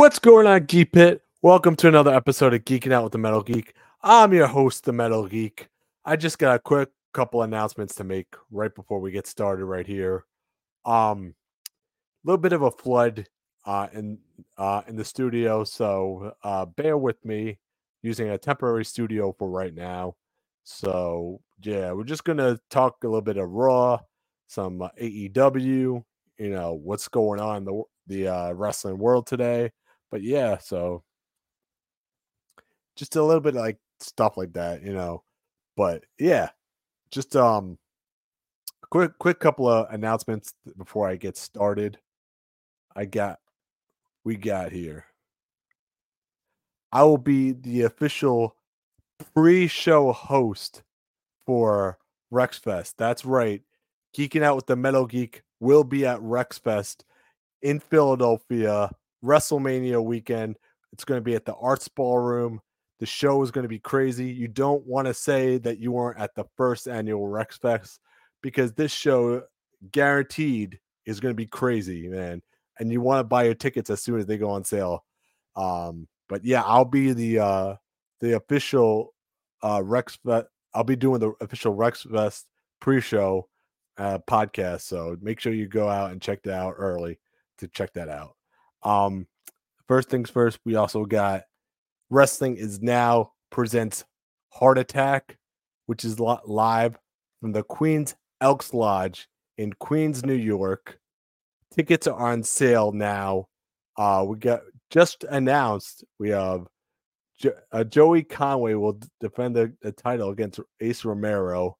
What's going on, Geek Pit? Welcome to another episode of Geeking Out with the Metal Geek. I'm your host, the Metal Geek. I just got a quick couple announcements to make right before we get started right here. Um, a little bit of a flood uh in uh in the studio, so uh bear with me using a temporary studio for right now. So yeah, we're just gonna talk a little bit of Raw, some uh, AEW, you know what's going on in the the uh, wrestling world today. But yeah, so just a little bit like stuff like that, you know. But yeah, just um quick quick couple of announcements before I get started. I got we got here. I will be the official pre-show host for RexFest. That's right. Geeking out with the Metal Geek will be at RexFest in Philadelphia, WrestleMania weekend. It's going to be at the Arts Ballroom. The show is going to be crazy. You don't want to say that you weren't at the first annual RexFest because this show guaranteed is going to be crazy, man. And you want to buy your tickets as soon as they go on sale. Um, but yeah, I'll be the uh the official uh Rex I'll be doing the official RexFest pre-show uh podcast. So make sure you go out and check that out early to check that out. Um first things first, we also got Wrestling is Now presents Heart Attack, which is live from the Queen's Elks Lodge in Queens, New York. Tickets are on sale now. Uh, we got just announced we have jo- uh, Joey Conway will defend the, the title against Ace Romero.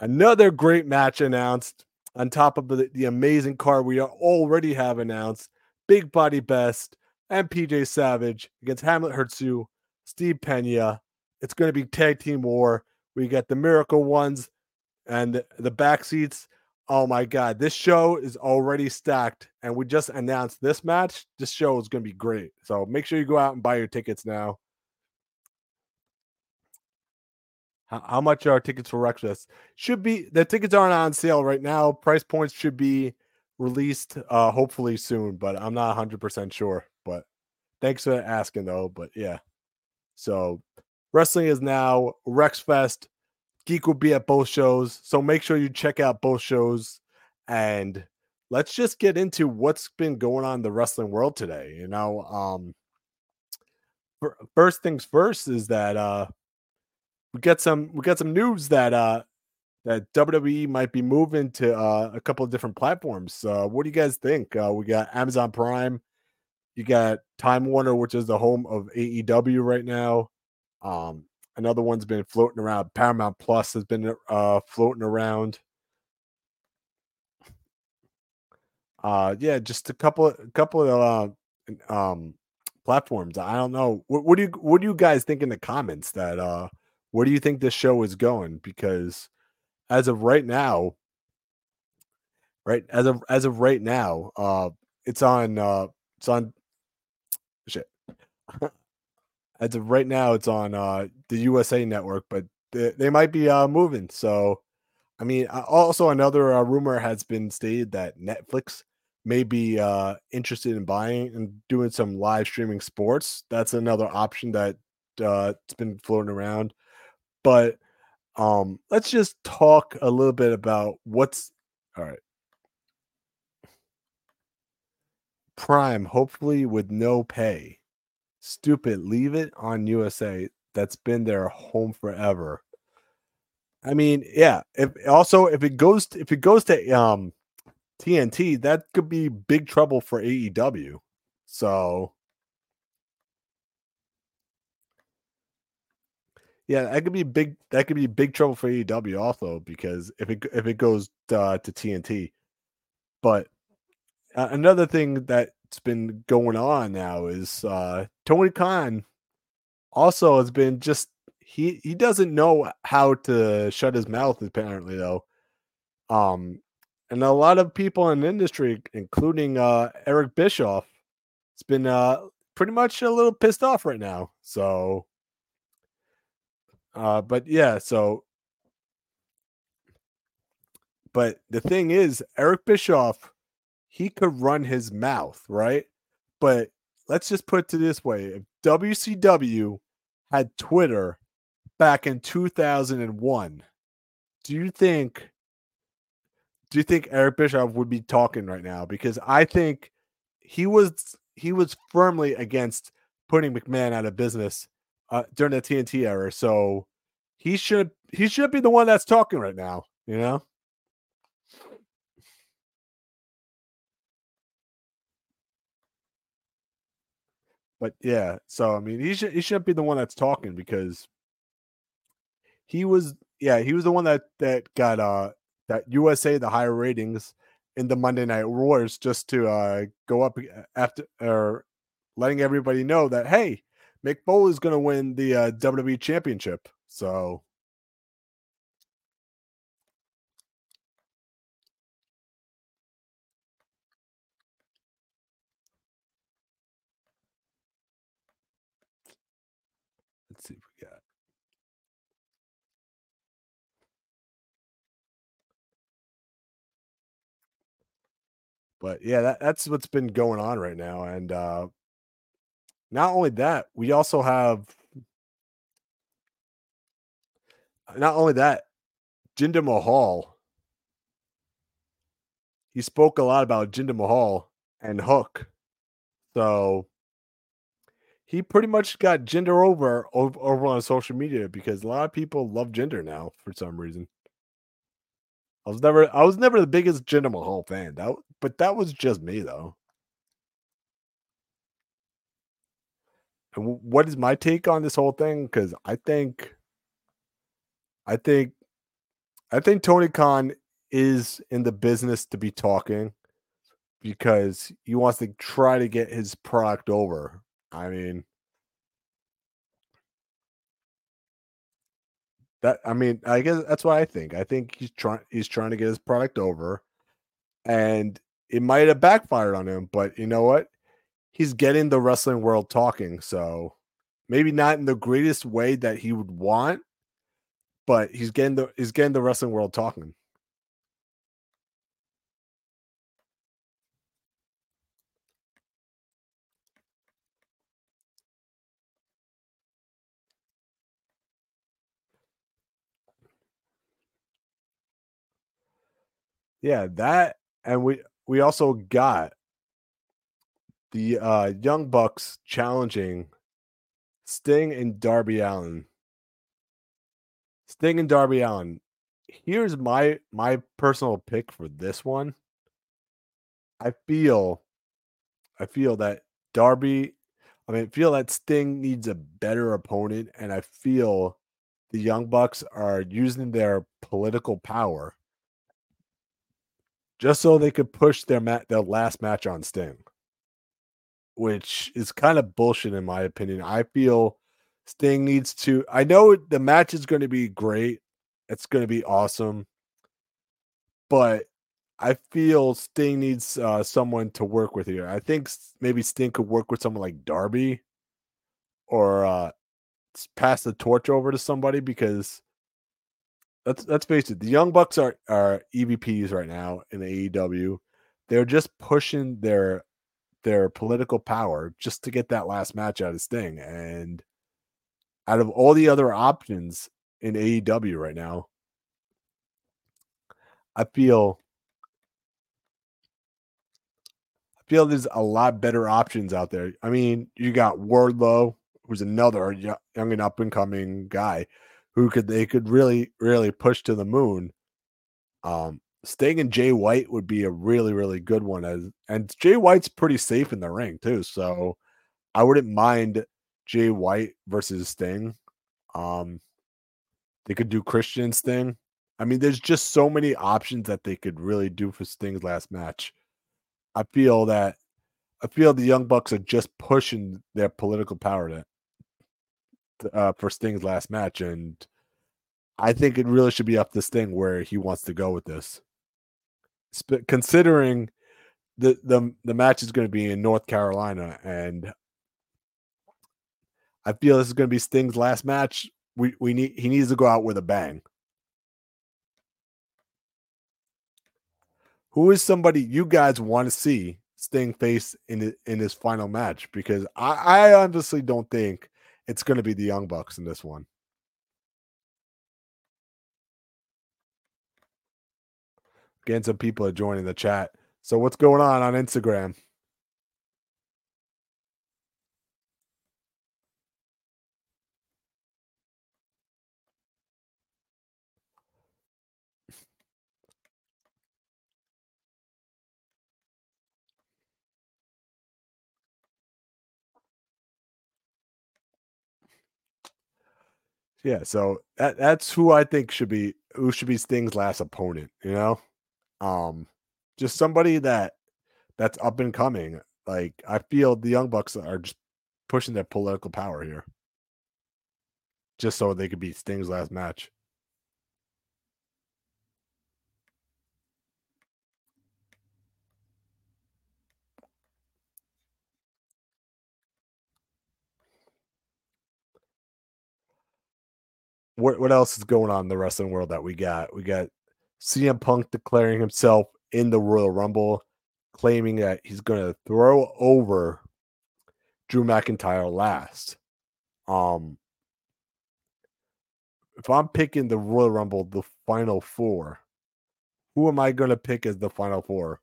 Another great match announced on top of the, the amazing card we already have announced. Big Body Best and PJ Savage against Hamlet Hertzu, Steve Pena. It's going to be tag team war. We got the Miracle Ones and the, back seats. Oh my God, this show is already stacked, and we just announced this match. This show is going to be great. So make sure you go out and buy your tickets now. How, how much are tickets for Rexfest? Should be the tickets aren't on sale right now. Price points should be released uh hopefully soon, but I'm not 100% sure. But thanks for asking though. But yeah, so wrestling is now Rexfest Geek will be at both shows. So make sure you check out both shows and let's just get into what's been going on in the wrestling world today. You know, um first things first is that uh we get some we got some news that uh that WWE might be moving to uh, a couple of different platforms. Uh, what do you guys think? Uh, we got Amazon Prime, you got Time Warner, which is the home of AEW right now. Um, Another one's been floating around. Paramount Plus has been uh, floating around. Uh, yeah, just a couple, a couple of uh, um, platforms. I don't know. What, what do you, what do you guys think in the comments? That where do you think this show is going? Because as of right now, right as of as of right now, uh, it's on uh, it's on shit. as of right now, it's on uh, the USA Network, but they, they might be uh, moving. So, I mean, also another uh, rumor has been stated that Netflix may be uh, interested in buying and doing some live streaming sports. That's another option that uh, it's been floating around. But um, let's just talk a little bit about what's all right. Prime, hopefully with no pay stupid. Leave it on USA. That's been their home forever. I mean, yeah. If also if it goes to, if it goes to um TNT, that could be big trouble for AEW. So yeah, that could be big. That could be big trouble for AEW also because if it if it goes uh, to TNT, but uh, another thing that that's been going on now is uh Tony Khan also has been just he he doesn't know how to shut his mouth apparently though. Um and a lot of people in the industry including uh Eric Bischoff has been uh pretty much a little pissed off right now. So uh but yeah, so but the thing is Eric Bischoff he could run his mouth, right? But let's just put it this way: if WCW had Twitter back in 2001, do you think? Do you think Eric Bischoff would be talking right now? Because I think he was he was firmly against putting McMahon out of business uh, during the TNT era. So he should he should be the one that's talking right now. You know. But yeah, so I mean, he should he shouldn't be the one that's talking because he was yeah he was the one that that got uh that USA the higher ratings in the Monday Night Wars just to uh go up after or letting everybody know that hey Mick is going to win the uh, WWE Championship. So let's see if we got. But yeah, that, that's what's been going on right now, and uh, not only that, we also have uh, not only that, Jinder Mahal. He spoke a lot about Jinder Mahal and Hook. So he pretty much got Jinder over, over on social media because a lot of people love Jinder now for some reason. I was never I was never the biggest Jinder Mahal fan. That but that was just me though. What is my take on this whole thing? Because I think, I think, I think Tony Khan is in the business to be talking because he wants to try to get his product over. I mean, that I mean, I guess that's what I think. I think he's trying he's trying to get his product over, and it might have backfired on him. But you know what? He's getting the wrestling world talking. So maybe not in the greatest way that he would want, but he's getting the he's getting the wrestling world talking. Yeah, that and we we also got the uh, Young Bucks challenging Sting and Darby Allin. Sting and Darby Allin. Here's my my personal pick for this one. I feel I feel that Darby I mean, feel that Sting needs a better opponent, and I feel the Young Bucks are using their political power just so they could push their mat their last match on Sting which is kind of bullshit in my opinion. I feel Sting needs to. I know the match is going to be great. It's going to be awesome, but I feel Sting needs uh, someone to work with here. I think maybe Sting could work with someone like Darby, or uh, pass the torch over to somebody because let's let's face it, the Young Bucks are are EVPs right now in the AEW. They're just pushing their their political power just to get that last match out of Sting. And out of all the other options in AEW right now, I feel I feel there's a lot better options out there. I mean, you got Wardlow, who's another young and up and coming guy who could they could really really push to the moon. Um, Sting and Jay White would be a really, really good one. As and Jay White's pretty safe in the ring too, so I wouldn't mind Jay White versus Sting. Um, they could do Christian Sting. I mean, there's just so many options that they could really do for Sting's last match. I feel that I feel the Young Bucks are just pushing their political power to, uh, for Sting's last match, and I think it really should be up to Sting where he wants to go with this considering the the the match is going to be in North Carolina, and I feel this is going to be Sting's last match. We we need he needs to go out with a bang. Who is somebody you guys want to see Sting face in in his final match because I, I honestly don't think it's going to be the Young Bucks in this one. Again, some people are joining the chat. So what's going on on Instagram? Yeah, so that that's who I think should be who should be Sting's last opponent, you know? Um just somebody that that's up and coming. Like I feel the Young Bucks are just pushing their political power here. Just so they could beat Sting's last match. what what else is going on in the wrestling world that we got? We got CM Punk declaring himself in the Royal Rumble, claiming that he's going to throw over Drew McIntyre last. Um, if I'm picking the Royal Rumble, the final four, who am I going to pick as the final four?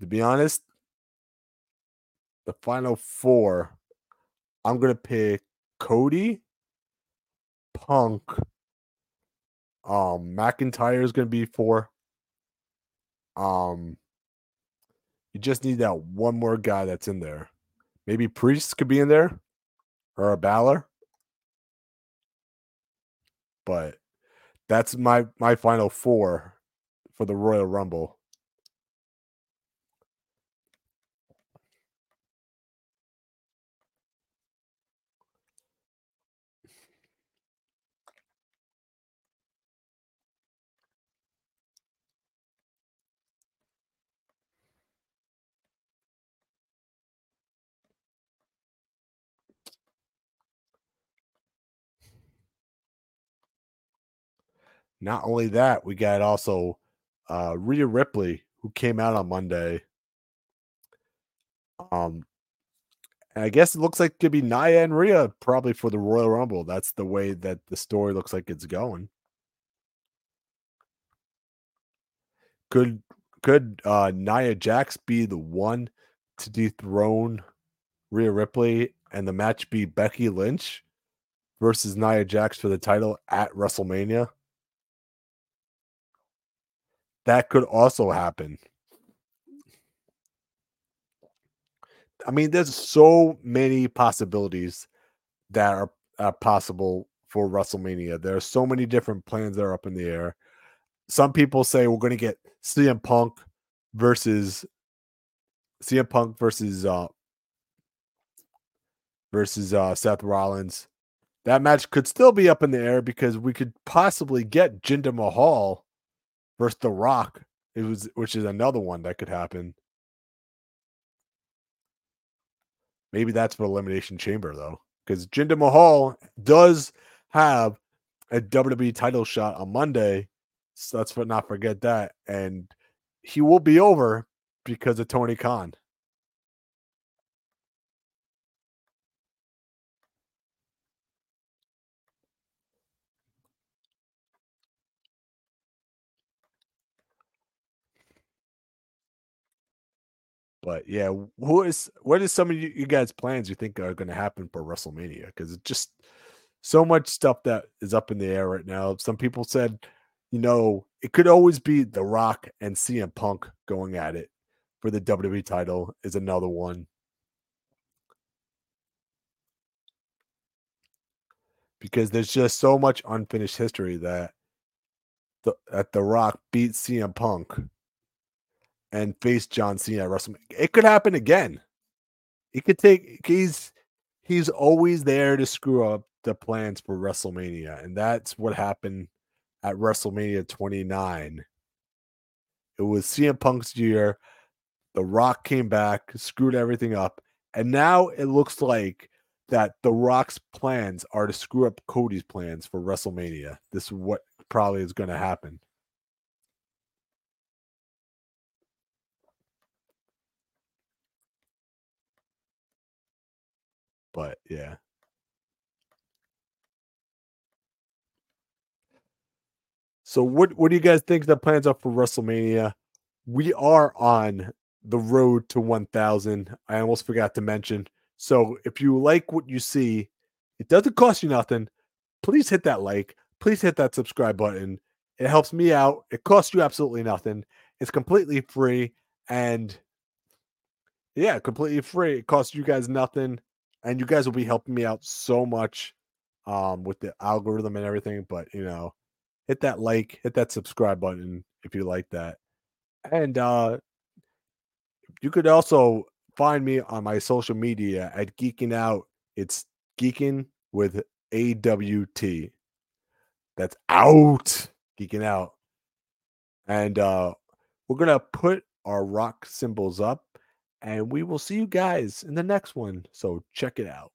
To be honest, the final four, I'm going to pick Cody, Punk. Um, McIntyre is going to be four. Um, you just need that one more guy that's in there. Maybe Priest could be in there or a Balor. But that's my my final four for the Royal Rumble. Not only that, we got also uh Rhea Ripley who came out on Monday. Um I guess it looks like it could be Nia and Rhea probably for the Royal Rumble. That's the way that the story looks like it's going. Could could uh Nia Jax be the one to dethrone Rhea Ripley and the match be Becky Lynch versus Nia Jax for the title at WrestleMania? That could also happen. I mean, there's so many possibilities that are, are possible for WrestleMania. There are so many different plans that are up in the air. Some people say we're going to get CM Punk versus CM Punk versus uh versus uh Seth Rollins. That match could still be up in the air because we could possibly get Jinder Mahal versus The Rock. It was, which is another one that could happen. Maybe that's for Elimination Chamber though, because Jinder Mahal does have a WWE title shot on Monday. So let's not forget that, and he will be over because of Tony Khan. But yeah, who is what is some of you, you guys' plans you think are going to happen for WrestleMania? Because it's just so much stuff that is up in the air right now. Some people said, you know, it could always be The Rock and CM Punk going at it for the WWE title is another one. Because there's just so much unfinished history that the, that The Rock beat CM Punk and face John Cena at WrestleMania. It could happen again. He could take he's he's always there to screw up the plans for WrestleMania, and that's what happened at WrestleMania 29. It was CM Punk's year. The Rock came back, screwed everything up, and now it looks like that The Rock's plans are to screw up Cody's plans for WrestleMania. This is what probably is going to happen. But yeah. So what what do you guys think the plans are for WrestleMania? We are on the road to 1000. I almost forgot to mention. So if you like what you see, it doesn't cost you nothing. Please hit that like. Please hit that subscribe button. It helps me out. It costs you absolutely nothing. It's completely free and yeah, completely free. It costs you guys nothing and you guys will be helping me out so much um with the algorithm and everything, but you know, hit that like, hit that subscribe button if you like that. And uh you could also find me on my social media at Geeking Out. It's Geeking with AWT. That's out. Geeking Out. And uh we're to put our rock symbols up and we will see you guys in the next one. So check it out.